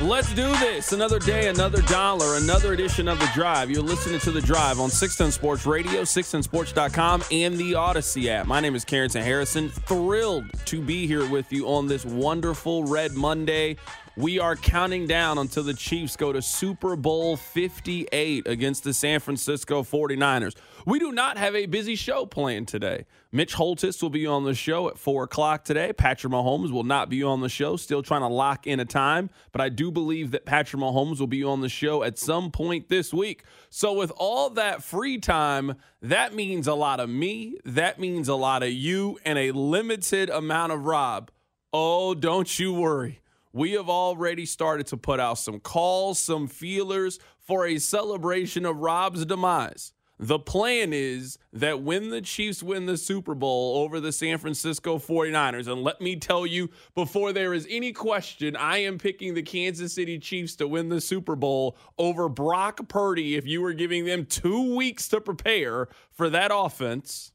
Let's do this. Another day, another dollar, another edition of The Drive. You're listening to The Drive on 610 Sports Radio, 610sports.com, and the Audacy app. My name is Carrington Harrison. Thrilled to be here with you on this wonderful Red Monday. We are counting down until the Chiefs go to Super Bowl 58 against the San Francisco 49ers. We do not have a busy show planned today. Mitch Holthus will be on the show at 4 o'clock today. Patrick Mahomes will not be on the show, still trying to lock in a time, but I do believe that Patrick Mahomes will be on the show at some point this week. So, with all that free time, that means a lot of me, that means a lot of you, and a limited amount of Rob. Oh, don't you worry. We have already started to put out some calls, some feelers for a celebration of Rob's demise. The plan is that when the Chiefs win the Super Bowl over the San Francisco 49ers, and let me tell you before there is any question, I am picking the Kansas City Chiefs to win the Super Bowl over Brock Purdy if you were giving them two weeks to prepare for that offense.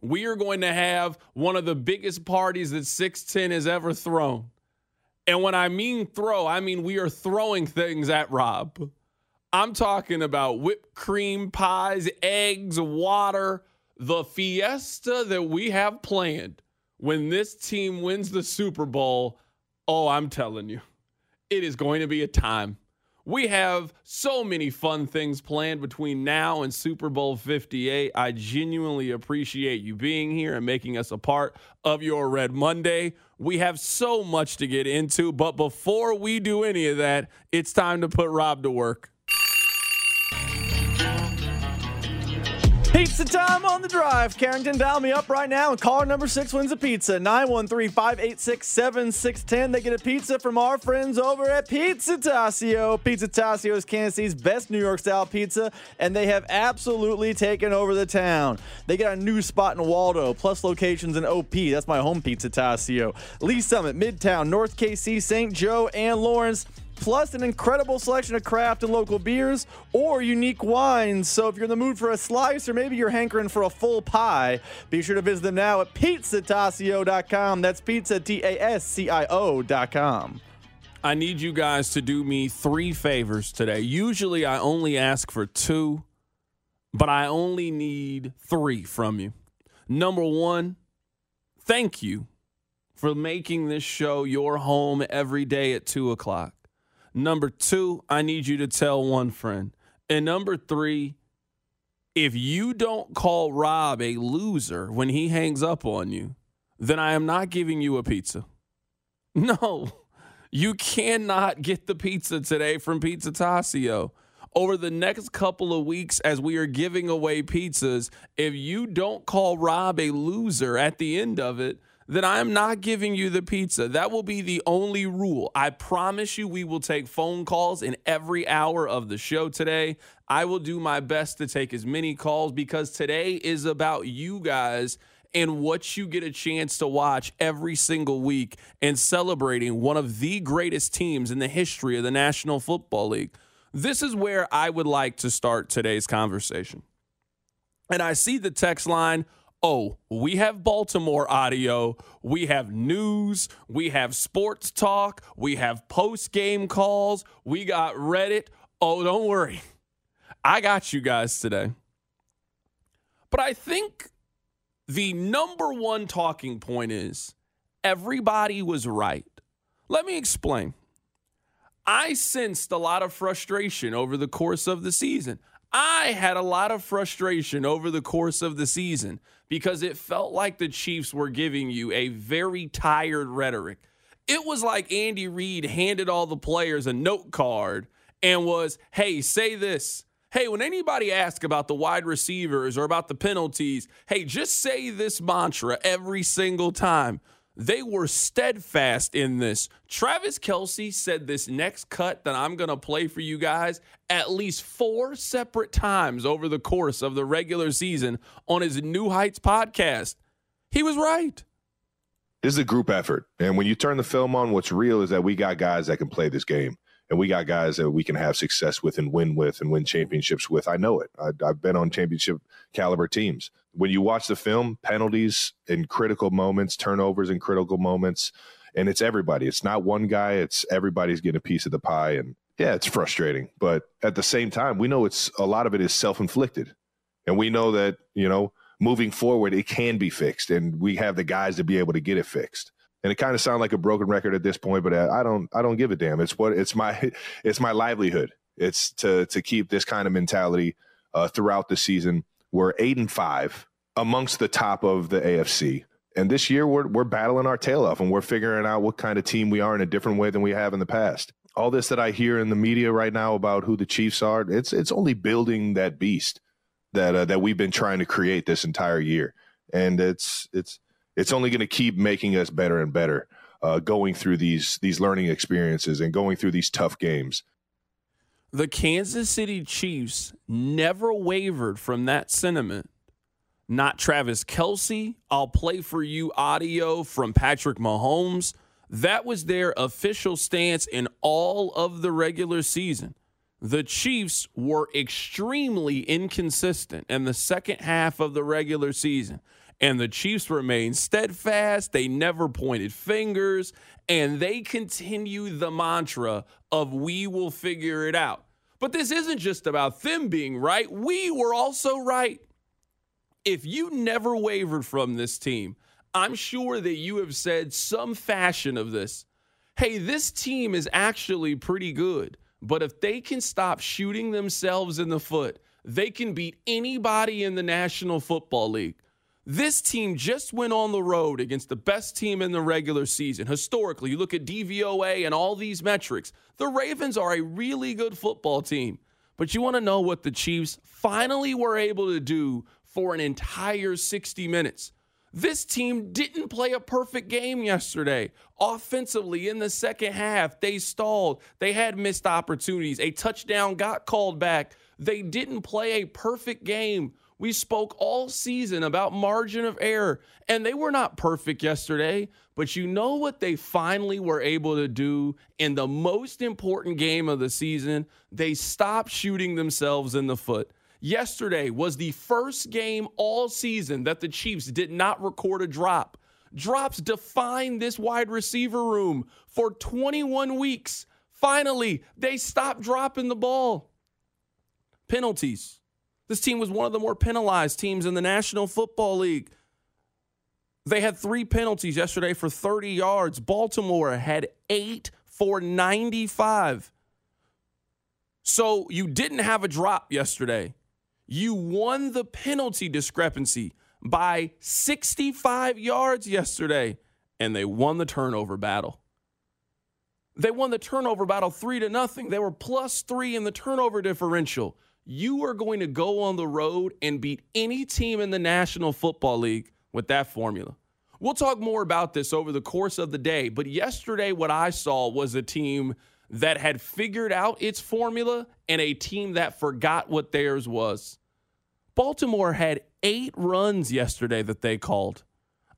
We are going to have one of the biggest parties that 610 has ever thrown. And when I mean throw, I mean we are throwing things at Rob. I'm talking about whipped cream pies, eggs, water, the fiesta that we have planned when this team wins the Super Bowl. Oh, I'm telling you, it is going to be a time. We have so many fun things planned between now and Super Bowl 58. I genuinely appreciate you being here and making us a part of your Red Monday. We have so much to get into, but before we do any of that, it's time to put Rob to work. Pizza time on the drive. Carrington, dial me up right now and caller number six wins a pizza. 913 586 7610. They get a pizza from our friends over at Pizza Tascio. Pizza Tascio is Kansas City's best New York style pizza, and they have absolutely taken over the town. They got a new spot in Waldo, plus locations in OP. That's my home Pizza Tascio. Lee's Summit, Midtown, North KC, St. Joe, and Lawrence plus an incredible selection of craft and local beers or unique wines. So if you're in the mood for a slice or maybe you're hankering for a full pie, be sure to visit them now at pizzatascio.com. That's pizza, T A S C I O.com. I need you guys to do me three favors today. Usually I only ask for two, but I only need three from you. Number one, thank you for making this show your home every day at two o'clock. Number two, I need you to tell one friend. And number three, if you don't call Rob a loser when he hangs up on you, then I am not giving you a pizza. No, you cannot get the pizza today from Pizza Tascio. Over the next couple of weeks, as we are giving away pizzas, if you don't call Rob a loser at the end of it, then I'm not giving you the pizza. That will be the only rule. I promise you, we will take phone calls in every hour of the show today. I will do my best to take as many calls because today is about you guys and what you get a chance to watch every single week and celebrating one of the greatest teams in the history of the National Football League. This is where I would like to start today's conversation. And I see the text line oh, we have Baltimore audio, we have news, we have sports talk, we have post game calls, we got Reddit. Oh, don't worry. I got you guys today. But I think the number one talking point is everybody was right. Let me explain. I sensed a lot of frustration over the course of the season. I had a lot of frustration over the course of the season because it felt like the Chiefs were giving you a very tired rhetoric. It was like Andy Reid handed all the players a note card and was, hey, say this. Hey, when anybody asks about the wide receivers or about the penalties, hey, just say this mantra every single time. They were steadfast in this. Travis Kelce said this next cut that I'm going to play for you guys at least four separate times over the course of the regular season on his New Heights podcast. He was right. This is a group effort. And when you turn the film on, what's real is that we got guys that can play this game. And we got guys that we can have success with and win with and win championships with. I know it. I, I've been on championship caliber teams when you watch the film, penalties in critical moments, turnovers in critical moments, and it's everybody. It's not one guy, it's everybody's getting a piece of the pie. And yeah, it's frustrating. But at the same time, we know it's a lot of it is self inflicted. And we know that, you know, moving forward, it can be fixed. And we have the guys to be able to get it fixed. And it kind of sounds like a broken record at this point, but I don't I don't give a damn. It's what it's my it's my livelihood. It's to to keep this kind of mentality uh, throughout the season we're eight and five amongst the top of the AFC. And this year we're we're battling our tail off and we're figuring out what kind of team we are in a different way than we have in the past. All this that I hear in the media right now about who the Chiefs are, it's it's only building that beast that uh, that we've been trying to create this entire year. And it's it's it's only going to keep making us better and better uh, going through these these learning experiences and going through these tough games the Kansas City Chiefs never wavered from that sentiment. Not Travis Kelce. I'll play for you audio from Patrick Mahomes. That was their official stance in all of the regular season. The Chiefs were extremely inconsistent in the second half of the regular season. And the Chiefs remained steadfast. They never pointed fingers. And they continue the mantra of we will figure it out. But this isn't just about them being right. We were also right. If you never wavered from this team, I'm sure that you have said some fashion of this. Hey, this team is actually pretty good. But if they can stop shooting themselves in the foot, they can beat anybody in the National Football League. This team just went on the road against the best team in the regular season. Historically, you look at DVOA and all these metrics. The Ravens are a really good football team. But you want to know what the Chiefs finally were able to do for an entire 60 minutes. This team didn't play a perfect game yesterday. Offensively, in the second half, they stalled. They had missed opportunities. A touchdown got called back. They didn't play a perfect game. We spoke all season about margin of error, and they were not perfect yesterday. But you know what they finally were able to do in the most important game of the season? They stopped shooting themselves in the foot. Yesterday was the first game all season that the Chiefs did not record a drop. Drops define this wide receiver room for 21 weeks. Finally, they stopped dropping the ball. Penalties. This team was one of the more penalized teams in the National Football League. They had three penalties yesterday for 30 yards. Baltimore had eight for 95. So you didn't have a drop yesterday. You won the penalty discrepancy by 65 yards yesterday, and they won the turnover battle. They won the turnover battle three to nothing. They were plus three in the turnover differential you are going to go on the road and beat any team in the National Football League with that formula. We'll talk more about this over the course of the day, but yesterday, what I saw was a team that had figured out its formula and a team that forgot what theirs was. Baltimore had eight runs yesterday that they called.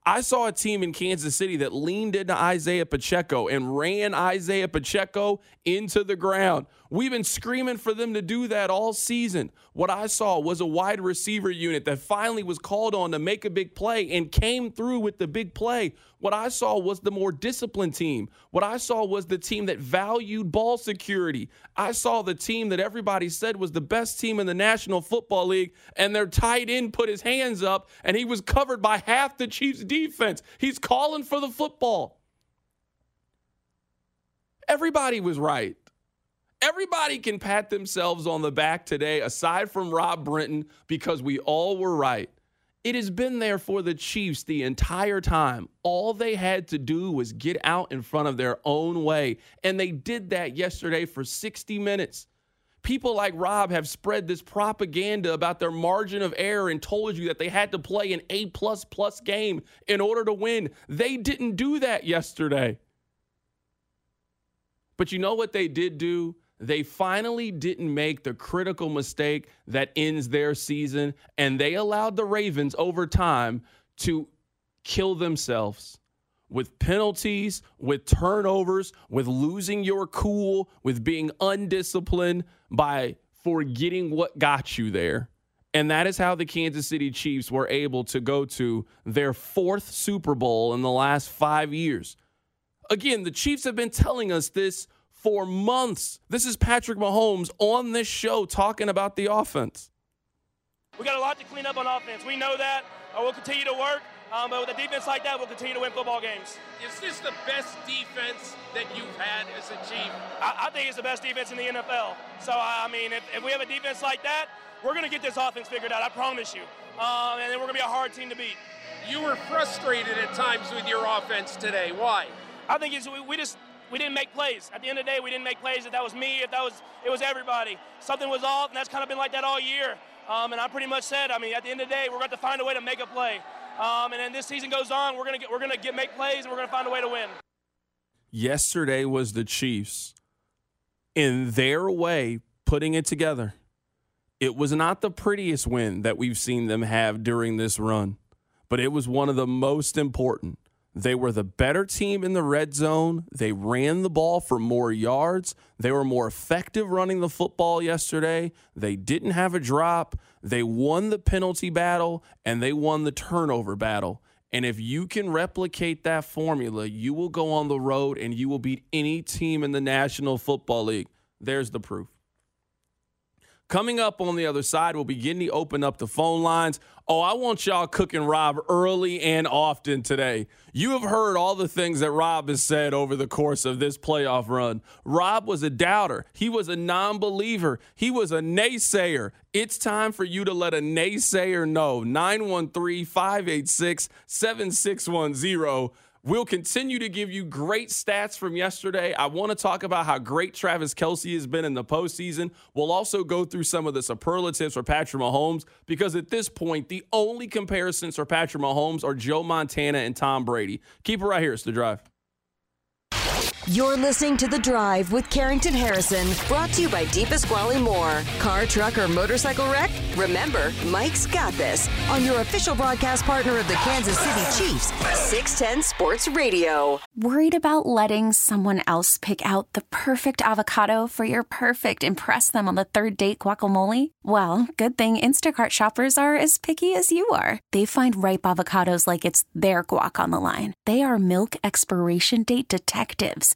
I saw a team in Kansas City that leaned into Isaiah Pacheco and ran Isaiah Pacheco into the ground. We've been screaming for them to do that all season. What I saw was a wide receiver unit that finally was called on to make a big play and came through with the big play. What I saw was the more disciplined team. What I saw was the team that valued ball security. I saw the team that everybody said was the best team in the National Football League, and their tight end put his hands up and he was covered by half the Chiefs' defense. He's calling for the football. Everybody was right. Everybody can pat themselves on the back today, aside from Rob Brenton, because we all were right. It has been there for the Chiefs the entire time. All they had to do was get out in front of their own way. And they did that yesterday for 60 minutes. People like Rob have spread this propaganda about their margin of error and told you that they had to play an A plus plus game in order to win. They didn't do that yesterday. But you know what they did do? They finally didn't make the critical mistake that ends their season, and they allowed the Ravens over time to kill themselves with penalties, with turnovers, with losing your cool, with being undisciplined by forgetting what got you there. And that is how the Kansas City Chiefs were able to go to their fourth Super Bowl in the last five years. Again, the Chiefs have been telling us this for months. This is Patrick Mahomes on this show talking about the offense. We got a lot to clean up on offense. We know that. Uh, we'll continue to work. Um, but with a defense like that, we'll continue to win football games. Is this the best defense that you've had as a Chief? I, I think it's the best defense in the NFL. So, I mean, if, if we have a defense like that, we're going to get this offense figured out. I promise you. Um, and then we're going to be a hard team to beat. You were frustrated at times with your offense today. Why? I think it's, we, we just we didn't make plays. At the end of the day, we didn't make plays. If that was me, if that was it was everybody. Something was off, and that's kind of been like that all year. Um, and I pretty much said, I mean, at the end of the day, we're going to find a way to make a play. Um, and then this season goes on, we're gonna get we're gonna get make plays, and we're gonna find a way to win. Yesterday was the Chiefs, in their way, putting it together. It was not the prettiest win that we've seen them have during this run, but it was one of the most important. They were the better team in the red zone. They ran the ball for more yards. They were more effective running the football yesterday. They didn't have a drop. They won the penalty battle and they won the turnover battle. And if you can replicate that formula, you will go on the road and you will beat any team in the National Football League. There's the proof. Coming up on the other side, we'll begin to open up the phone lines. Oh, I want y'all cooking Rob early and often today. You have heard all the things that Rob has said over the course of this playoff run. Rob was a doubter, he was a non believer, he was a naysayer. It's time for you to let a naysayer know. 913 586 7610. We'll continue to give you great stats from yesterday. I want to talk about how great Travis Kelce has been in the postseason. We'll also go through some of the superlatives for Patrick Mahomes because at this point, the only comparisons for Patrick Mahomes are Joe Montana and Tom Brady. Keep it right here. It's the drive. You're listening to The Drive with Carrington Harrison, brought to you by Deep Pasquale Moore. Car, truck, or motorcycle wreck? Remember, Mike's got this on your official broadcast partner of the Kansas City Chiefs, 610 Sports Radio. Worried about letting someone else pick out the perfect avocado for your perfect impress them on the third date guacamole? Well, good thing Instacart shoppers are as picky as you are. They find ripe avocados like it's their guac on the line. They are milk expiration date detectives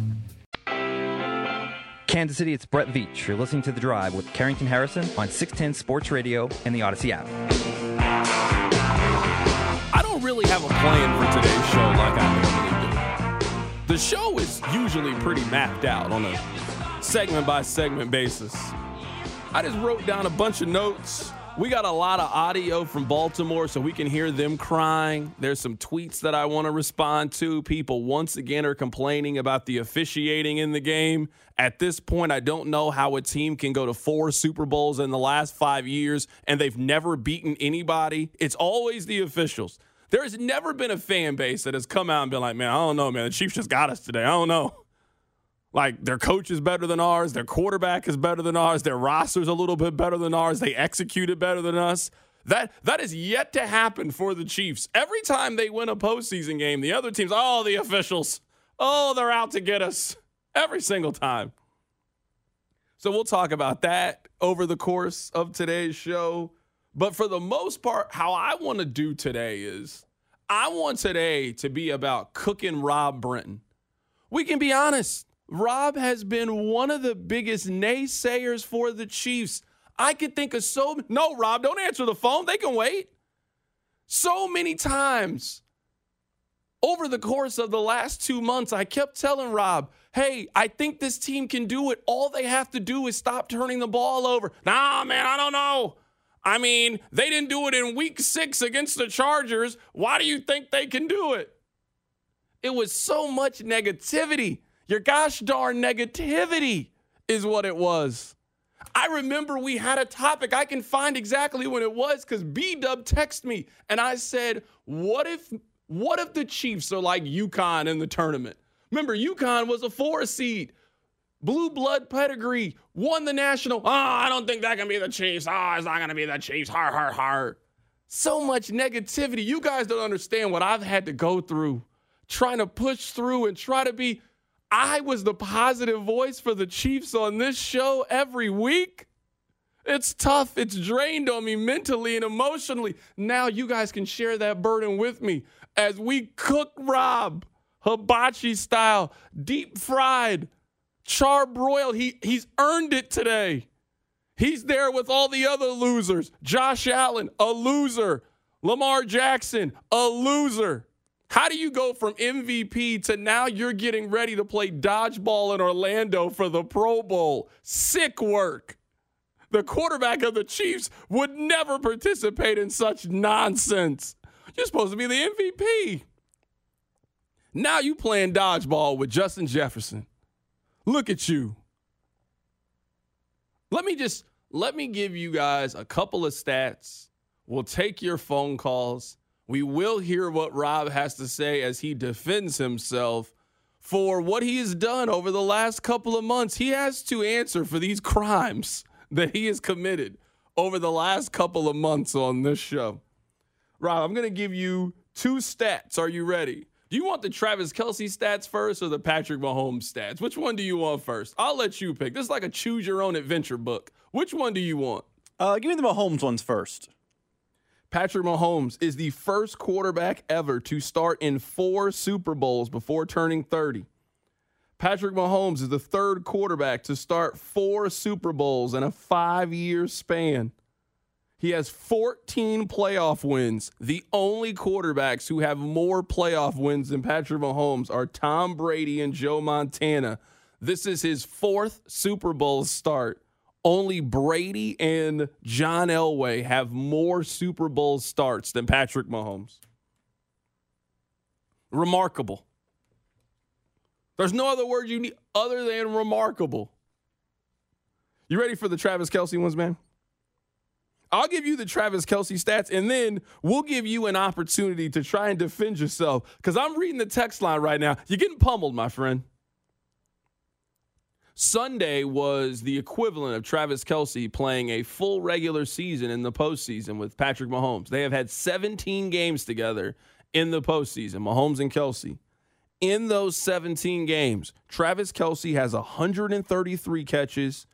Kansas City, it's Brett Veach. You're listening to The Drive with Carrington Harrison on 610 Sports Radio and the Audacy app. I don't really have a plan for today's show like I normally do. The show is usually pretty mapped out on a segment by segment basis. I just wrote down a bunch of notes we got a lot of audio from Baltimore, so we can hear them crying. There's some tweets that I want to respond to. People once again are complaining about the officiating in the game. At this point, I don't know how a team can go to four Super Bowls in the last five years and they've never beaten anybody. It's always the officials. There has never been a fan base that has come out and been like, man, I don't know, man. The Chiefs just got us today. I don't know. Like their coach is better than ours, their quarterback is better than ours, their roster's a little bit better than ours, they executed better than us. That that is yet to happen for the Chiefs. Every time they win a postseason game, the other teams, oh, the officials, oh, they're out to get us every single time. So we'll talk about that over the course of today's show. But for the most part, how I want to do today is I want today to be about cooking Rob Brenton. We can be honest. Rob has been one of the biggest naysayers for the Chiefs. I could think of so no, Rob, don't answer the phone. They can wait. So many times over the course of the last two months, I kept telling Rob, hey, I think this team can do it. All they have to do is stop turning the ball over. Nah, man, I don't know. I mean, they didn't do it in week six against the Chargers. Why do you think they can do it? It was so much negativity. Your gosh darn negativity is what it was. I remember we had a topic. I can find exactly when it was because B Dub texted me and I said, What if what if the Chiefs are like UConn in the tournament? Remember, UConn was a four seed. Blue blood pedigree, won the national. Oh, I don't think that can be the Chiefs. Oh, it's not gonna be the Chiefs. Har har har. So much negativity. You guys don't understand what I've had to go through trying to push through and try to be I was the positive voice for the Chiefs on this show every week. It's tough. It's drained on me mentally and emotionally. Now you guys can share that burden with me as we cook Rob hibachi style, deep fried, charbroiled. He he's earned it today. He's there with all the other losers. Josh Allen, a loser. Lamar Jackson, a loser. How do you go from MVP to now you're getting ready to play dodgeball in Orlando for the Pro Bowl? Sick work. The quarterback of the Chiefs would never participate in such nonsense. You're supposed to be the MVP. Now you playing dodgeball with Justin Jefferson. Look at you. Let me just let me give you guys a couple of stats. We'll take your phone calls we will hear what Rob has to say as he defends himself for what he has done over the last couple of months. He has to answer for these crimes that he has committed over the last couple of months on this show. Rob, I'm going to give you two stats. Are you ready? Do you want the Travis Kelce stats first or the Patrick Mahomes stats? Which one do you want first? I'll let you pick. This is like a choose your own adventure book. Which one do you want? Uh, give me the Mahomes ones first. Patrick Mahomes is the first quarterback ever to start in four Super Bowls before turning 30. Patrick Mahomes is the third quarterback to start four Super Bowls in a five year span. He has 14 playoff wins. The only quarterbacks who have more playoff wins than Patrick Mahomes are Tom Brady and Joe Montana. This is his fourth Super Bowl start. Only Brady and John Elway have more Super Bowl starts than Patrick Mahomes. Remarkable. There's no other word you need other than remarkable. You ready for the Travis Kelce ones, man? I'll give you the Travis Kelce stats, and then we'll give you an opportunity to try and defend yourself. Because I'm reading the text line right now. You're getting pummeled, my friend. Sunday was the equivalent of Travis Kelce playing a full regular season in the postseason with Patrick Mahomes. They have had 17 games together in the postseason, Mahomes and Kelce. in those 17 games, Travis Kelce has 133 catches,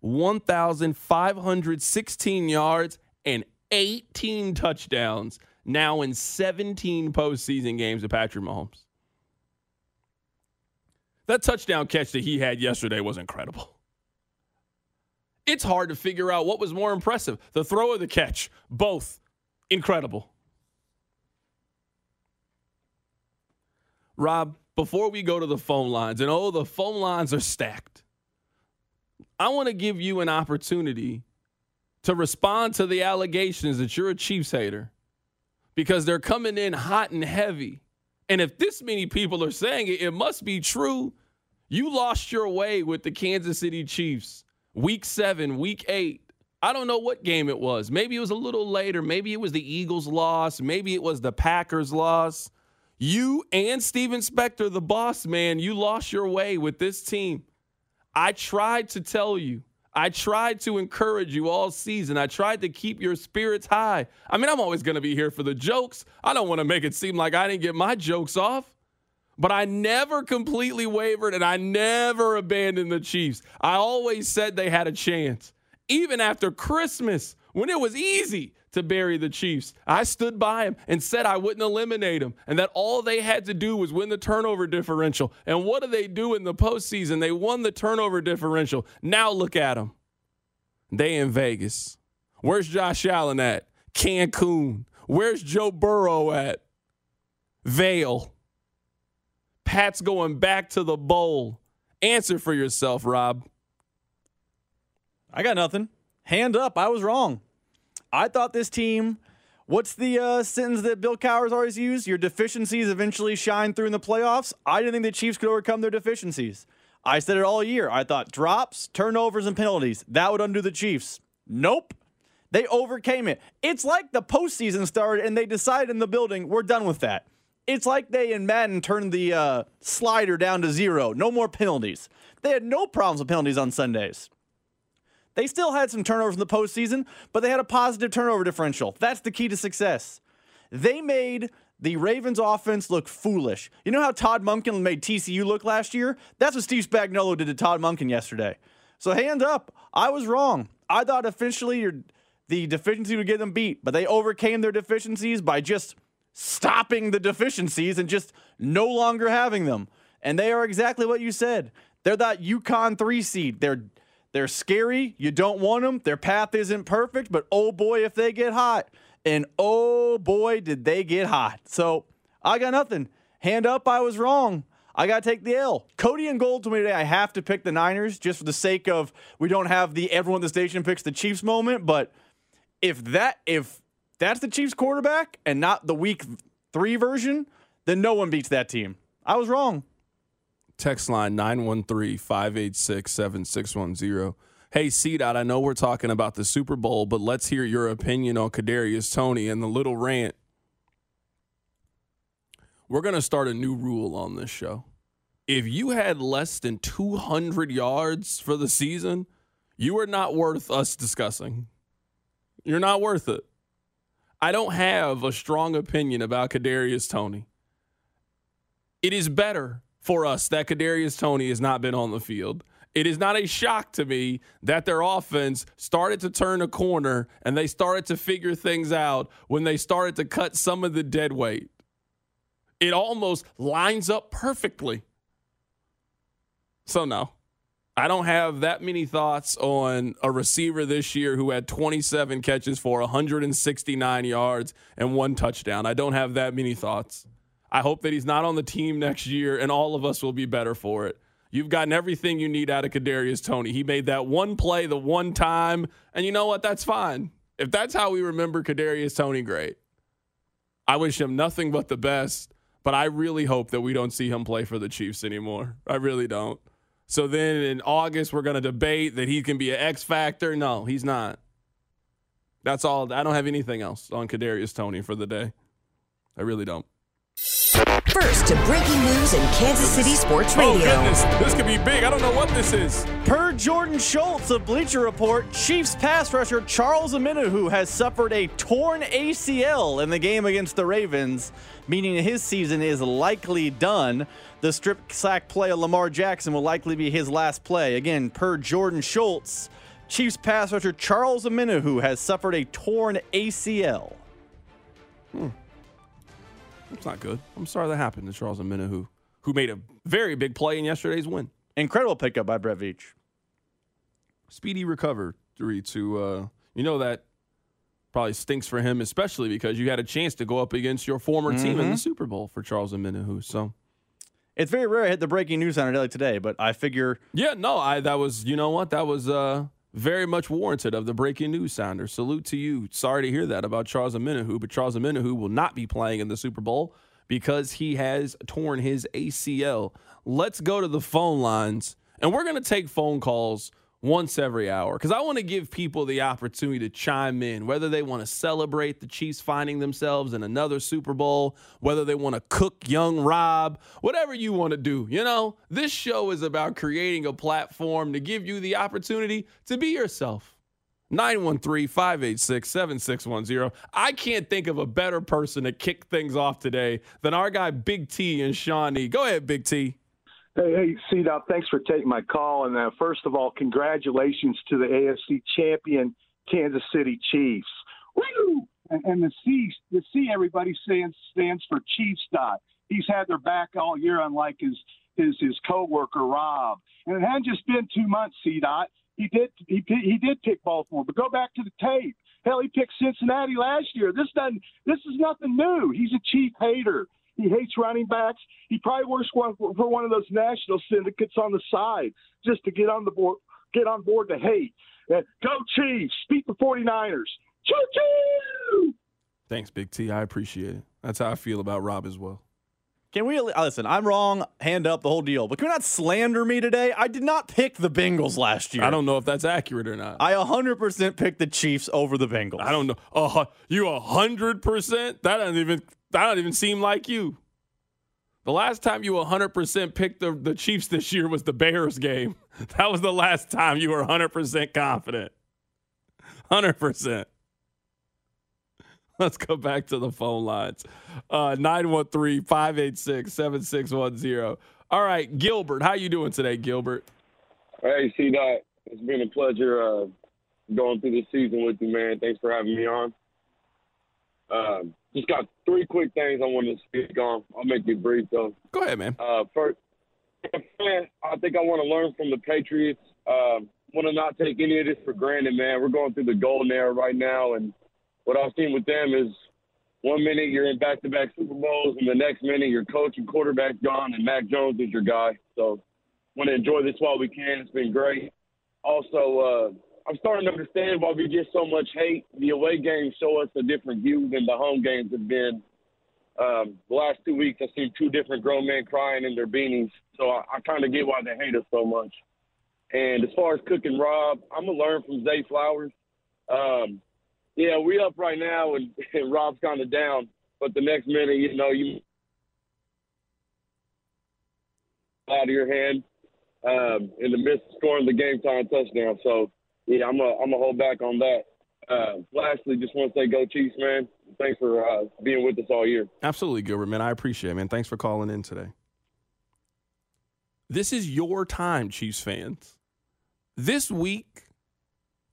1,516 yards, and 18 touchdowns now in 17 postseason games of Patrick Mahomes. That touchdown catch that he had yesterday was incredible. It's hard to figure out what was more impressive the throw or the catch. Both incredible. Rob, before we go to the phone lines, and oh, the phone lines are stacked, I want to give you an opportunity to respond to the allegations that you're a Chiefs hater because they're coming in hot and heavy. And if this many people are saying it, it must be true. You lost your way with the Kansas City Chiefs week seven, week eight. I don't know what game it was. Maybe it was a little later. Maybe it was the Eagles' loss. Maybe it was the Packers' loss. You and Steven Spector, the boss man, you lost your way with this team. I tried to tell you. I tried to encourage you all season. I tried to keep your spirits high. I mean, I'm always going to be here for the jokes. I don't want to make it seem like I didn't get my jokes off. But I never completely wavered and I never abandoned the Chiefs. I always said they had a chance. Even after Christmas, when it was easy to bury the Chiefs, I stood by him and said I wouldn't eliminate them and that all they had to do was win the turnover differential. And what do they do in the postseason? They won the turnover differential. Now look at them. They in Vegas. Where's Josh Allen at? Cancun. Where's Joe Burrow at? Vail. Pat's going back to the bowl. Answer for yourself, Rob. I got nothing. Hand up. I was wrong. I thought this team. What's the uh, sentence that Bill Cowher's always used? Your deficiencies eventually shine through in the playoffs. I didn't think the Chiefs could overcome their deficiencies. I said it all year. I thought drops, turnovers, and penalties that would undo the Chiefs. Nope. They overcame it. It's like the postseason started and they decided in the building, we're done with that. It's like they in Madden turned the uh, slider down to zero. No more penalties. They had no problems with penalties on Sundays. They still had some turnovers in the postseason, but they had a positive turnover differential. That's the key to success. They made the Ravens offense look foolish. You know how Todd Monken made TCU look last year? That's what Steve Spagnuolo did to Todd Monken yesterday. So hand up, I was wrong. I thought officially the deficiency would get them beat, but they overcame their deficiencies by just stopping the deficiencies and just no longer having them. And they are exactly what you said. They're that UConn three seed. They're they're scary. You don't want them. Their path isn't perfect, but oh boy, if they get hot. And oh boy, did they get hot. So I got nothing. Hand up, I was wrong. I got to take the L. Cody and Gold told me today I have to pick the Niners just for the sake of we don't have the everyone at the station picks the Chiefs moment. But if that if that's the Chiefs quarterback and not the week three version, then no one beats that team. I was wrong. Text line 913 586 7610. Hey, C Dot, I know we're talking about the Super Bowl, but let's hear your opinion on Kadarius Toney and the little rant. We're going to start a new rule on this show. If you had less than 200 yards for the season, you are not worth us discussing. You're not worth it. I don't have a strong opinion about Kadarius Toney. It is better for us that Kadarius Toney has not been on the field. It is not a shock to me that their offense started to turn a corner and they started to figure things out when they started to cut some of the dead weight. It almost lines up perfectly. So, no, I don't have that many thoughts on a receiver this year who had 27 catches for 169 yards and one touchdown. I don't have that many thoughts. I hope that he's not on the team next year and all of us will be better for it. You've gotten everything you need out of Kadarius Toney. He made that one play the one time, and you know what? That's fine. If that's how we remember Kadarius Toney, great. I wish him nothing but the best, but I really hope that we don't see him play for the Chiefs anymore. I really don't. So then in August, we're going to debate that he can be an X factor. No, he's not. That's all. I don't have anything else on Kadarius Toney for the day. I really don't. First to breaking news in Kansas City Sports Radio. Oh, goodness. This could be big. I don't know what this is. Per Jordan Schultz of Bleacher Report, Chiefs pass rusher Charles Omenihu has suffered a torn ACL in the game against the Ravens, meaning his season is likely done. The strip sack play of Lamar Jackson will likely be his last play. Again, per Jordan Schultz, Chiefs pass rusher Charles Omenihu has suffered a torn ACL. Hmm. It's not good. I'm sorry that happened to Charles Omenihu, who who made a very big play in yesterday's win. Incredible pickup by Brett Veach. Speedy recovery to, uh, you know, that probably stinks for him, especially because you had a chance to go up against your former mm-hmm. team in the Super Bowl for Charles Omenihu. So it's very rare I hit the breaking news on a day today, but I figure. Yeah, no, I that was you know what that was uh, very much warranted of the breaking news sounder. Salute to you. Sorry to hear that about Charles Omenihu, but Charles Omenihu will not be playing in the Super Bowl because he has torn his ACL. Let's go to the phone lines, and we're going to take phone calls once every hour because I want to give people the opportunity to chime in, whether they want to celebrate the Chiefs finding themselves in another Super Bowl, whether they want to cook young Rob, whatever you want to do. You know, this show is about creating a platform to give you the opportunity to be yourself. 913 586 7610. I can't think of a better person to kick things off today than our guy Big T and Shawnee. Go ahead, Big T. Hey, hey, C-Dot, thanks for taking my call. And uh, first of all, congratulations to the AFC champion Kansas City Chiefs. Woo! And, and the C, the C, everybody stands stands for Chiefs. Dot. He's had their back all year, unlike his his his coworker Rob. And it hadn't just been two months. C. Dot. He did he he did pick Baltimore, but go back to the tape. Hell, he picked Cincinnati last year. This doesn't. This is nothing new. He's a chief hater. He hates running backs. He probably works for one of those national syndicates on the side just to get on the board, get on board to hate. Uh, go Chiefs! Beat the 49ers! Choo choo! Thanks, Big T. I appreciate it. That's how I feel about Rob as well. Can we listen? I'm wrong. Hand up the whole deal. But can we not slander me today? I did not pick the Bengals last year. I don't know if that's accurate or not. I 100% picked the Chiefs over the Bengals. I don't know. Uh, you 100%? That doesn't even that don't even seem like you. The last time you 100% picked the, the Chiefs this year was the Bears game. That was the last time you were 100% confident. 100%. Let's go back to the phone lines. Uh, 913 586 7610. All right, Gilbert. How you doing today, Gilbert? Hey, C Dot. It's been a pleasure uh, going through this season with you, man. Thanks for having me on. Um, just got three quick things I want to speak on. I'll make it brief, though. Go ahead, man. Uh, first, man, I think I want to learn from the Patriots. Um, want to not take any of this for granted, man. We're going through the golden era right now, and what I've seen with them is one minute you're in back-to-back Super Bowls, and the next minute your coach and quarterback gone, and Mac Jones is your guy. So, want to enjoy this while we can. It's been great. Also, uh, I'm starting to understand why we get so much hate. The away games show us a different view than the home games have been. Um, the last two weeks, I've seen two different grown men crying in their beanies, so I, I kind of get why they hate us so much. And as far as cooking Rob, I'm gonna learn from Zay Flowers. Um, yeah, we up right now, and, and Rob's kind of down. But the next minute, you know, you out of your hand um, in the midst of scoring the game time touchdown. So yeah, I'm a I'm a hold back on that. Uh, lastly, just want to say go Chiefs, man. Thanks for uh, being with us all year. Absolutely, Gilbert, man. I appreciate it, man. Thanks for calling in today. This is your time, Chiefs fans. This week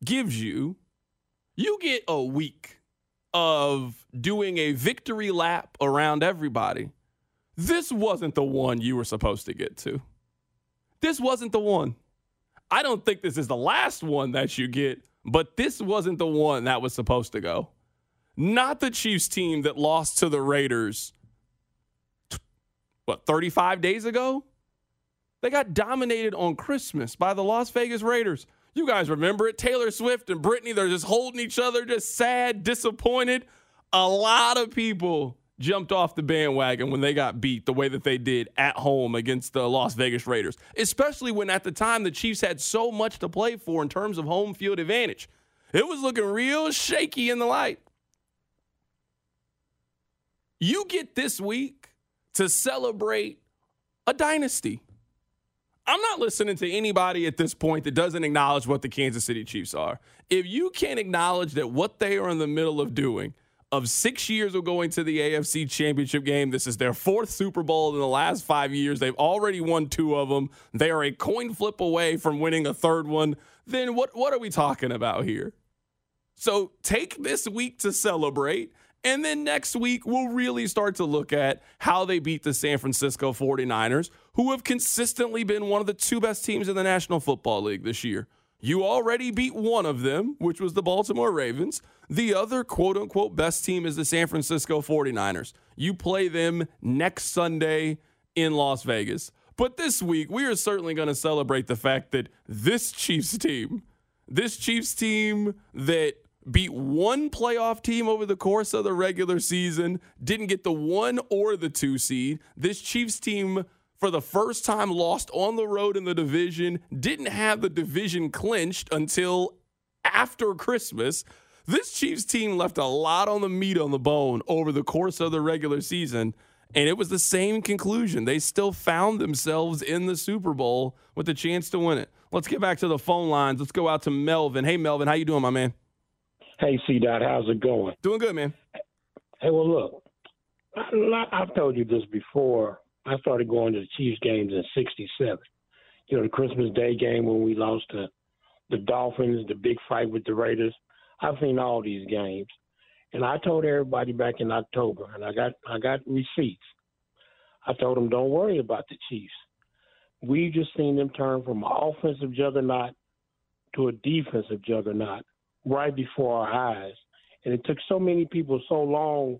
gives you, you get a week of doing a victory lap around everybody. This wasn't the one you were supposed to get to. This wasn't the one. I don't think this is the last one that you get, but this wasn't the one that was supposed to go. Not the Chiefs team that lost to the Raiders, what, 35 days ago? They got dominated on Christmas by the Las Vegas Raiders. You guys remember it. Taylor Swift and Britney, they're just holding each other, just sad, disappointed. A lot of people jumped off the bandwagon when they got beat the way that they did at home against the Las Vegas Raiders, especially when at the time the Chiefs had so much to play for in terms of home field advantage. It was looking real shaky in the light. You get this week to celebrate a dynasty. I'm not listening to anybody at this point that doesn't acknowledge what the Kansas City Chiefs are. If you can't acknowledge that what they are in the middle of doing, of six years of going to the AFC Championship game, this is their fourth Super Bowl in the last five years. They've already won two of them. They are a coin flip away from winning a third one. Then what, what are we talking about here? So take this week to celebrate. And then next week, we'll really start to look at how they beat the San Francisco 49ers, who have consistently been one of the two best teams in the National Football League this year. You already beat one of them, which was the Baltimore Ravens. The other quote unquote best team is the San Francisco 49ers. You play them next Sunday in Las Vegas. But this week, we are certainly going to celebrate the fact that this Chiefs team, this Chiefs team that beat one playoff team over the course of the regular season, didn't get the one or the two seed. This Chiefs team, for the first time, lost on the road in the division, didn't have the division clinched until after Christmas. This Chiefs team left a lot on the meat on the bone over the course of the regular season. And it was the same conclusion. They still found themselves in the Super Bowl with a chance to win it. Let's get back to the phone lines. Let's go out to Melvin. Hey, Melvin, how you doing, my man? Hey, C. Dot, how's it going? Doing good, man. Hey, well, look, I, I've told you this before. I started going to the Chiefs games in '67. You know, the Christmas Day game when we lost to the Dolphins, the big fight with the Raiders. I've seen all these games, and I told everybody back in October, and I got I got receipts. I told them, don't worry about the Chiefs. We've just seen them turn from an offensive juggernaut to a defensive juggernaut right before our eyes. And it took so many people so long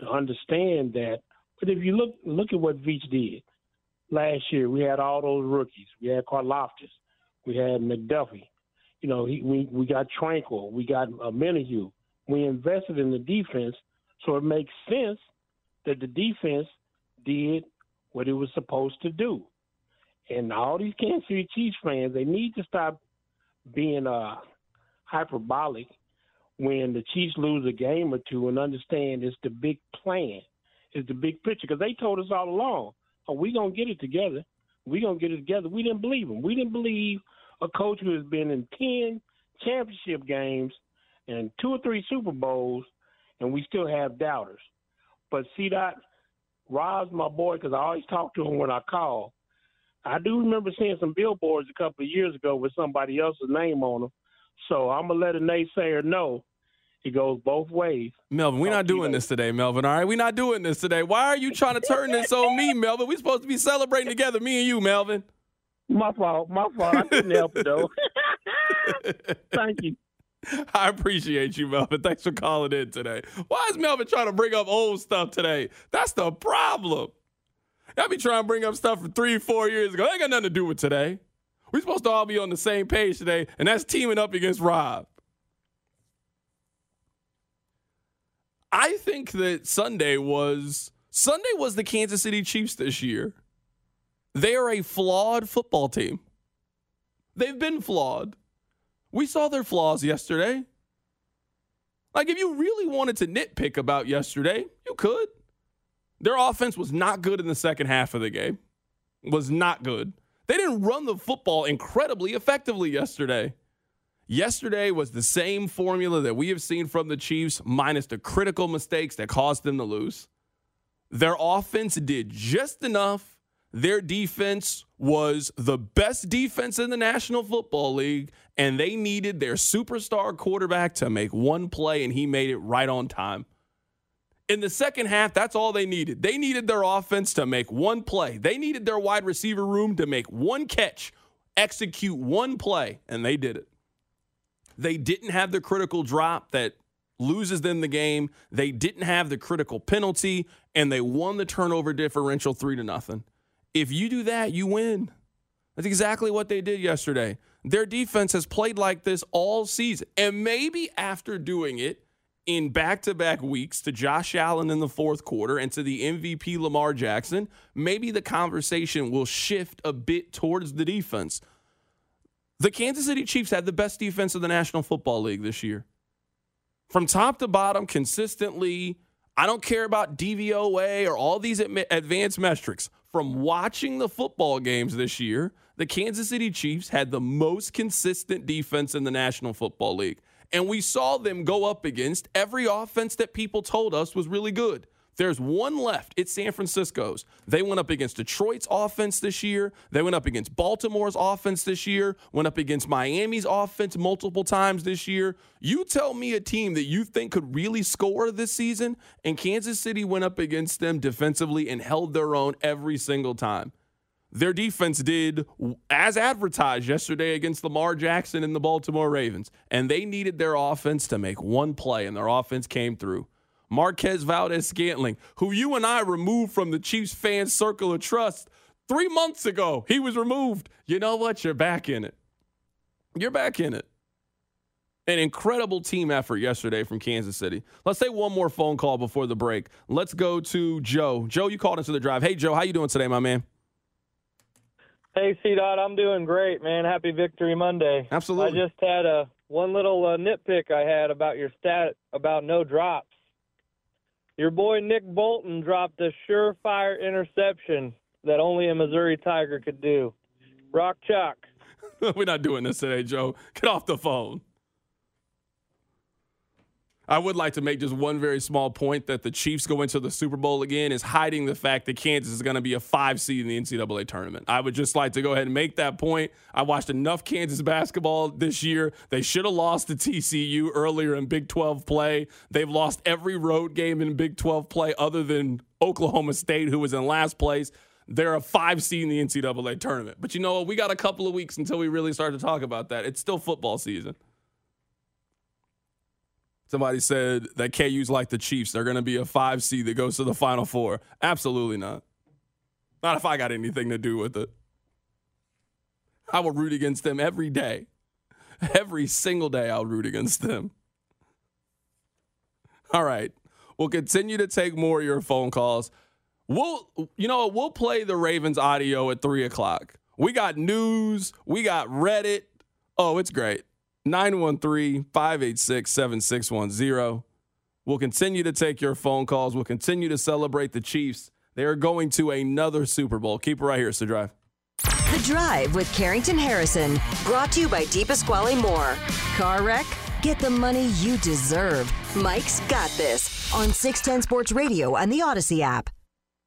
to understand that. But if you look look at what Veach did last year, we had all those rookies. We had Karlaftis, we had McDuffie. You know, he, we we got Tranquill. we got uh, Menahue. We invested in the defense, so it makes sense that the defense did what it was supposed to do. And all these Kansas City Chiefs fans, they need to stop being uh, hyperbolic when the Chiefs lose a game or two and understand it's the big plan, it's the big picture. Because they told us all along, "Oh, we gonna get it together. We gonna get it together." We didn't believe them. We didn't believe a coach who has been in ten championship games and two or three Super Bowls, and we still have doubters. But see that Rob's my boy because I always talk to him when I call. I do remember seeing some billboards a couple of years ago with somebody else's name on them so I'm gonna let a naysayer know it goes both ways. Melvin, we're not doing this today, Melvin. All right, we're not doing this today. Why are you trying to turn this on me, Melvin? We're supposed to be celebrating together, me and you, Melvin. My fault. My fault. I couldn't help it though. Thank you. I appreciate you, Melvin. Thanks for calling in today. Why is Melvin trying to bring up old stuff today? That's the problem. Y'all be trying to bring up stuff from three, four years ago. That ain't got nothing to do with today. We're supposed to all be on the same page today, and that's teaming up against Rob. I think that Sunday was Sunday was the Kansas City Chiefs this year. They are a flawed football team. They've been flawed. We saw their flaws yesterday. Like, if you really wanted to nitpick about yesterday, you could. Their offense was not good in the second half of the game. Was not good. They didn't run the football incredibly effectively yesterday. Yesterday was the same formula that we have seen from the Chiefs, minus the critical mistakes that caused them to lose. Their offense did just enough. Their defense was the best defense in the National Football League, and they needed their superstar quarterback to make one play, and he made it right on time. In the second half, that's all they needed. They needed their offense to make one play. They needed their wide receiver room to make one catch, execute one play, and they did it. They didn't have the critical drop that loses them the game. They didn't have the critical penalty, and they won the turnover differential three to nothing. If you do that, you win. That's exactly what they did yesterday. Their defense has played like this all season. And maybe after doing it, in back to back weeks to Josh Allen in the fourth quarter and to the MVP Lamar Jackson, maybe the conversation will shift a bit towards the defense. The Kansas City Chiefs had the best defense of the National Football League this year. From top to bottom, consistently, I don't care about DVOA or all these advanced metrics. From watching the football games this year, the Kansas City Chiefs had the most consistent defense in the National Football League. And we saw them go up against every offense that people told us was really good. There's one left. It's San Francisco's. They went up against Detroit's offense this year. They went up against Baltimore's offense this year. Went up against Miami's offense multiple times this year. You tell me a team that you think could really score this season, and Kansas City went up against them defensively and held their own every single time. Their defense did as advertised yesterday against Lamar Jackson and the Baltimore Ravens, and they needed their offense to make one play, and their offense came through. Marquez Valdes-Scantling, who you and I removed from the Chiefs fan circle of trust three months ago. He was removed. You know what? You're back in it. You're back in it. An incredible team effort yesterday from Kansas City. Let's take one more phone call before the break. Let's go to Joe. Joe, you called into the drive. Hey, Joe, how you doing today, my man? Hey, C. Dot, I'm doing great, man. Happy Victory Monday. Absolutely. I just had a one little uh, nitpick I had about your stat about no drops. Your boy Nick Bolton dropped a surefire interception that only a Missouri Tiger could do. Rock chalk. We're not doing this today, Joe. Get off the phone. I would like to make just one very small point that the Chiefs go into the Super Bowl again is hiding the fact that Kansas is going to be a five seed in the NCAA tournament. I would just like to go ahead and make that point. I watched enough Kansas basketball this year. They should have lost to TCU earlier in Big 12 play. They've lost every road game in Big 12 play other than Oklahoma State, who was in last place. They're a five seed in the NCAA tournament. But you know what? We got a couple of weeks until we really start to talk about that. It's still football season. Somebody said that KU's like the Chiefs. They're going to be a five seed that goes to the Final Four. Absolutely not. Not if I got anything to do with it. I will root against them every day. Every single day, I'll root against them. All right. We'll continue to take more of your phone calls. We'll, you know, we'll play the Ravens audio at three o'clock. We got news. We got Reddit. Oh, it's great. 913 586 7610. We'll continue to take your phone calls. We'll continue to celebrate the Chiefs. They are going to another Super Bowl. Keep it right here. It's The Drive. The Drive with Carrington Harrison. Brought to you by DePasquale Moore. Car wreck? Get the money you deserve. Mike's got this on 610 Sports Radio and the Audacy app.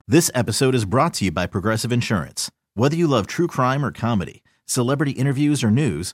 This episode is brought to you by Progressive Insurance. Whether you love true crime or comedy, celebrity interviews or news,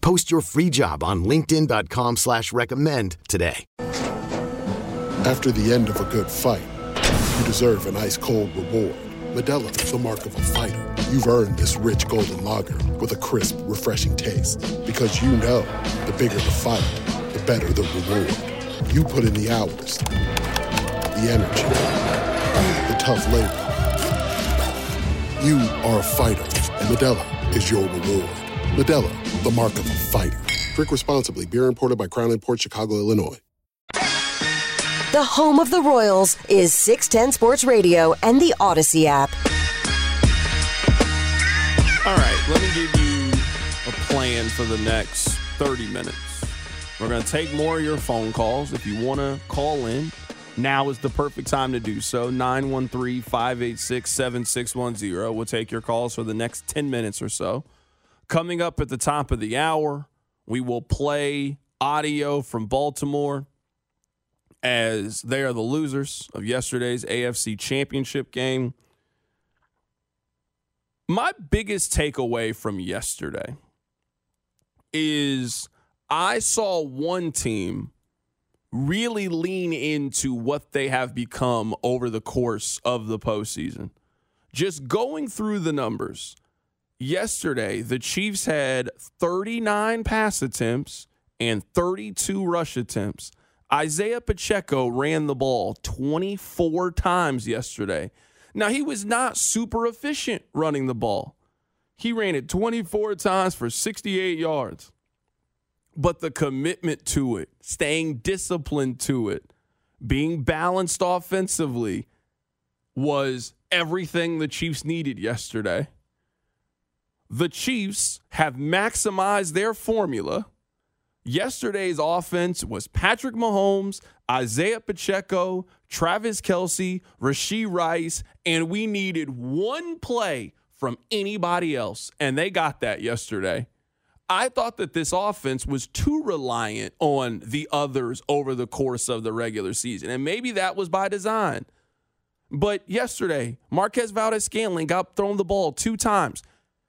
Post your free job on LinkedIn.com slash recommend today. After the end of a good fight, you deserve an ice cold reward. Modelo is the mark of a fighter. You've earned this rich golden lager with a crisp, refreshing taste. Because you know the bigger the fight, the better the reward. You put in the hours, the energy, the tough labor. You are a fighter, and Modelo is your reward. Modelo, the mark of a fighter. Drink responsibly. Beer imported by Crown Port Chicago, Illinois. The home of the Royals is 610 Sports Radio and the Audacy app. All right, let me give you a plan for the next 30 minutes. We're going to take more of your phone calls. If you want to call in, now is the perfect time to do so. 913 586 7610. We'll take your calls for the next 10 minutes or so. Coming up at the top of the hour, we will play audio from Baltimore as they are the losers of yesterday's AFC Championship game. My biggest takeaway from yesterday is I saw one team really lean into what they have become over the course of the postseason. Just going through the numbers, yesterday the Chiefs had 39 pass attempts and 32 rush attempts. Isaiah Pacheco ran the ball 24 times yesterday. Now, he was not super efficient running the ball. He ran it 24 times for 68 yards. But the commitment to it, staying disciplined to it, being balanced offensively was everything the Chiefs needed yesterday. The Chiefs have maximized their formula. Yesterday's offense was Patrick Mahomes, Isaiah Pacheco, Travis Kelce, Rashee Rice, and we needed one play from anybody else. And they got that yesterday. I thought that this offense was too reliant on the others over the course of the regular season. And maybe that was by design. But yesterday, Marquez Valdes-Scantling got thrown the ball two times.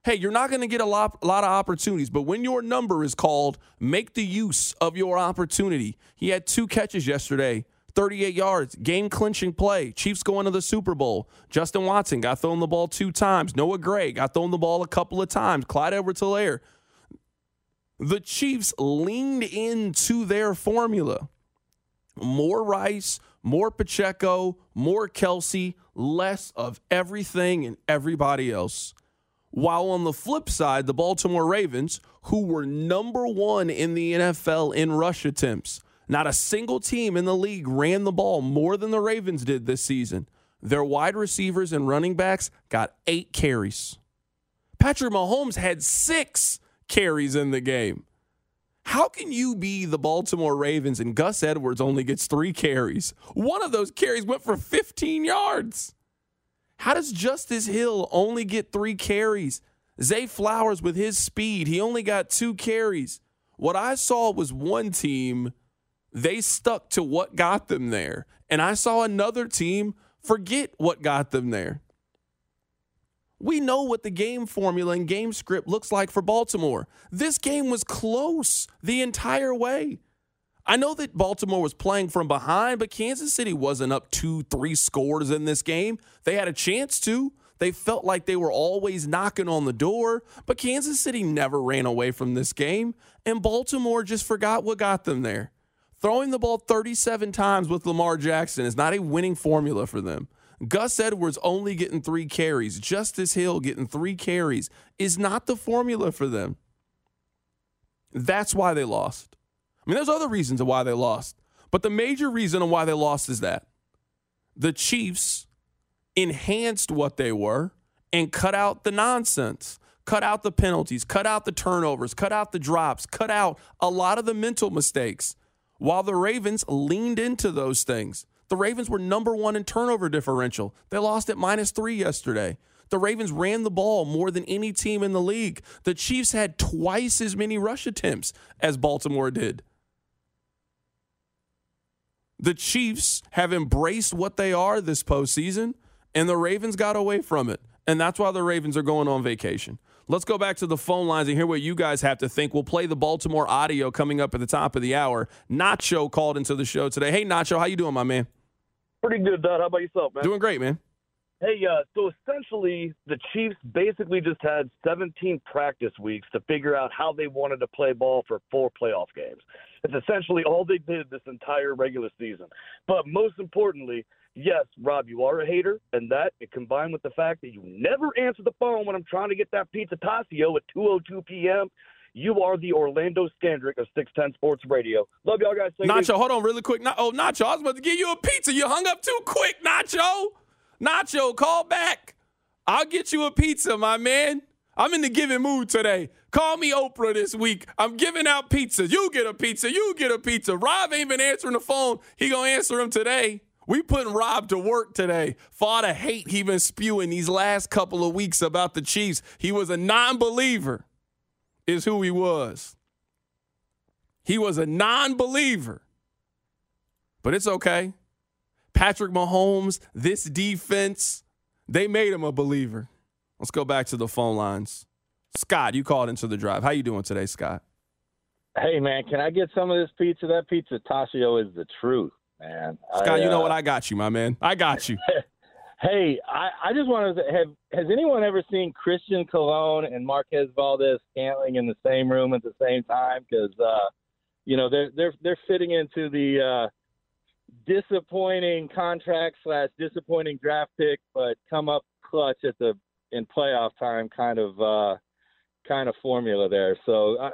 Hey, you're not going to get a lot, a lot of opportunities, but when your number is called, make the use of your opportunity. He had two catches yesterday, 38 yards, game clinching play. Chiefs going to the Super Bowl. Justin Watson got thrown the ball two times. Noah Gray got thrown the ball a couple of times. Clyde Edwards Helaire. The Chiefs leaned into their formula. More Rice, more Pacheco, more Kelce, less of everything and everybody else. While on the flip side, the Baltimore Ravens, who were number one in the NFL in rush attempts, not a single team in the league ran the ball more than the Ravens did this season. Their wide receivers and running backs got eight carries. Patrick Mahomes had six carries in the game. How can you be the Baltimore Ravens and Gus Edwards only gets three carries? One of those carries went for 15 yards. How does Justice Hill only get three carries? Zay Flowers, with his speed, he only got two carries. What I saw was one team, they stuck to what got them there. And I saw another team forget what got them there. We know what the game formula and game script looks like for Baltimore. This game was close the entire way. I know that Baltimore was playing from behind, but Kansas City wasn't up two, three scores in this game. They had a chance to. They felt like they were always knocking on the door, but Kansas City never ran away from this game, and Baltimore just forgot what got them there. Throwing the ball 37 times with Lamar Jackson is not a winning formula for them. Gus Edwards only getting three carries, Justice Hill getting three carries is not the formula for them. That's why they lost. Mean, there's other reasons why they lost, but the major reason why they lost is that the Chiefs enhanced what they were and cut out the nonsense, cut out the penalties, cut out the turnovers, cut out the drops, cut out a lot of the mental mistakes, while the Ravens leaned into those things. The Ravens were number one in turnover differential. They lost at minus three yesterday. The Ravens ran the ball more than any team in the league. The Chiefs had twice as many rush attempts as Baltimore did. The Chiefs have embraced what they are this postseason, and the Ravens got away from it. And that's why the Ravens are going on vacation. Let's go back to the phone lines and hear what you guys have to think. We'll play the Baltimore audio coming up at the top of the hour. Nacho called into the show today. Hey, Nacho, how you doing, my man? Pretty good, Dad. How about yourself, man? Doing great, man. Hey, uh, so essentially, the Chiefs basically just had 17 practice weeks to figure out how they wanted to play ball for four playoff games. It's essentially all they did this entire regular season. But most importantly, yes, Rob, you are a hater, and that combined with the fact that you never answer the phone when I'm trying to get that pizza Tascio at 2:02 p.m. You are the Orlando Scandrick of 610 Sports Radio. Love y'all guys. Take Nacho, hold on really quick. Oh, Nacho, I was about to give you a pizza. You hung up too quick, Nacho. Nacho, call back. I'll get you a pizza, my man. I'm in the giving mood today. Call me Oprah this week. I'm giving out pizza. You get a pizza. You get a pizza. Rob ain't been answering the phone. He gonna answer him today. We putting Rob to work today for all the hate he been spewing these last couple of weeks about the Chiefs. He was a non-believer, is who he was. He was a non-believer. But it's okay. Patrick Mahomes, this defense, they made him a believer. Let's go back to the phone lines. Scott, you called into the drive. How you doing today, Scott? Hey man, can I get some of this pizza? That pizza Tascio is the truth, man. Scott, I, you know uh, what? I got you, my man. I got you. Hey, I, I just wanted to have has anyone ever seen Christian Colon and Marquez Valdez Scantling in the same room at the same time? Because uh, you know they're they're they're fitting into the uh, disappointing contract slash disappointing draft pick, but come up clutch at the in playoff time kind of uh, kind of formula there. So uh,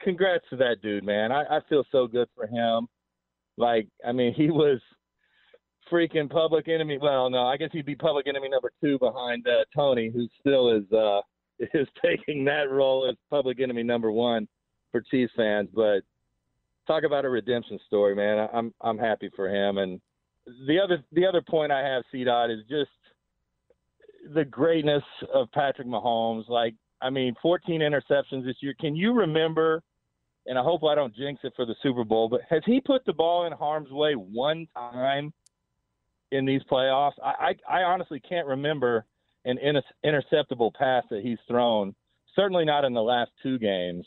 congrats to that dude, man. I, I feel so good for him. Like I mean, he was freaking public enemy. Well, no, I guess he'd be public enemy number two behind uh, Toney, who still is uh, is taking that role as public enemy number one for Chiefs fans. But talk about a redemption story, man. I'm I'm happy for him. And the other the other point I have, C Dot, is just the greatness of Patrick Mahomes. Like, I mean, 14 interceptions this year. Can you remember? And I hope I don't jinx it for the Super Bowl, but has he put the ball in harm's way one time in these playoffs? I, I, I honestly can't remember an inter- interceptable pass that he's thrown. Certainly not in the last two games.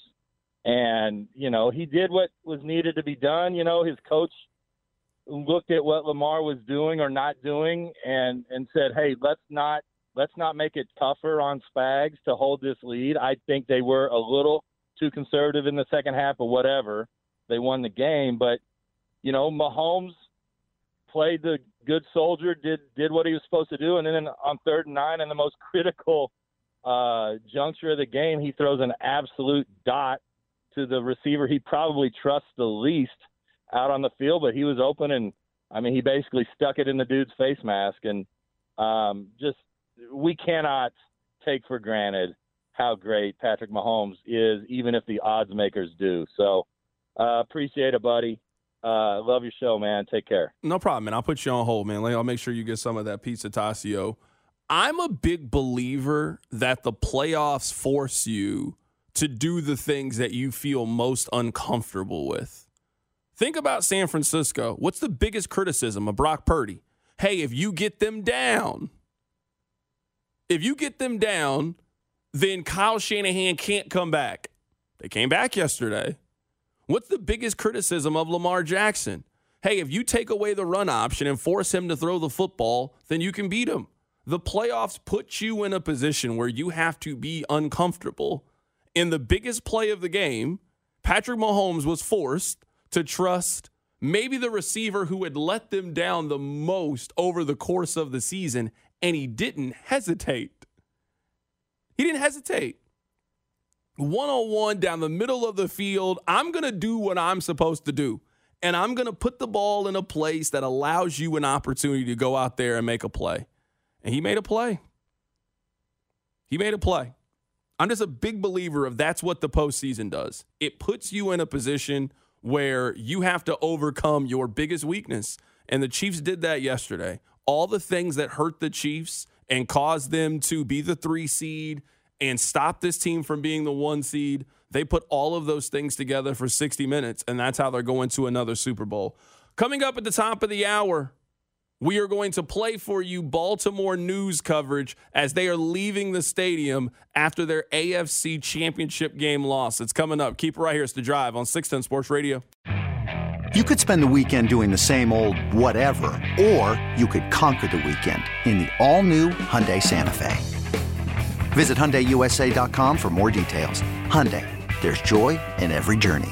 And you know, he did what was needed to be done. You know, his coach looked at what Lamar was doing or not doing, and and said, "Hey, let's not let's not make it tougher on Spags to hold this lead." I think they were a little too conservative in the second half, or whatever. They won the game, but you know, Mahomes played the good soldier, did did what he was supposed to do, and then on third and nine, in the most critical uh, juncture of the game, he throws an absolute dot to the receiver he probably trusts the least out on the field, but he was open, and I mean, he basically stuck it in the dude's face mask, and um, just we cannot take for granted how great Patrick Mahomes is, even if the odds makers do. So uh, appreciate it, buddy. Uh, love your show, man. Take care. No problem, man. I'll put you on hold, man. I'll make sure you get some of that pizza Tascio. I'm a big believer that the playoffs force you to do the things that you feel most uncomfortable with. Think about San Francisco. What's the biggest criticism of Brock Purdy? Hey, if you get them down, if you get them down, then Kyle Shanahan can't come back. They came back yesterday. What's the biggest criticism of Lamar Jackson? Hey, if you take away the run option and force him to throw the football, then you can beat him. The playoffs put you in a position where you have to be uncomfortable. In the biggest play of the game, Patrick Mahomes was forced to trust maybe the receiver who had let them down the most over the course of the season, and he didn't hesitate. He didn't hesitate. One on one down the middle of the field, I'm going to do what I'm supposed to do. And I'm going to put the ball in a place that allows you an opportunity to go out there and make a play. And he made a play. He made a play. I'm just a big believer of that's what the postseason does. It puts you in a position where you have to overcome your biggest weakness. And the Chiefs did that yesterday. All the things that hurt the Chiefs and caused them to be the three seed and stop this team from being the one seed, they put all of those things together for 60 minutes. And that's how they're going to another Super Bowl. Coming up at the top of the hour, we are going to play for you Baltimore news coverage as they are leaving the stadium after their AFC championship game loss. It's coming up. Keep it right here. It's the drive on 610 Sports Radio. You could spend the weekend doing the same old whatever, or you could conquer the weekend in the all-new Hyundai Santa Fe. Visit HyundaiUSA.com for more details. Hyundai, there's joy in every journey.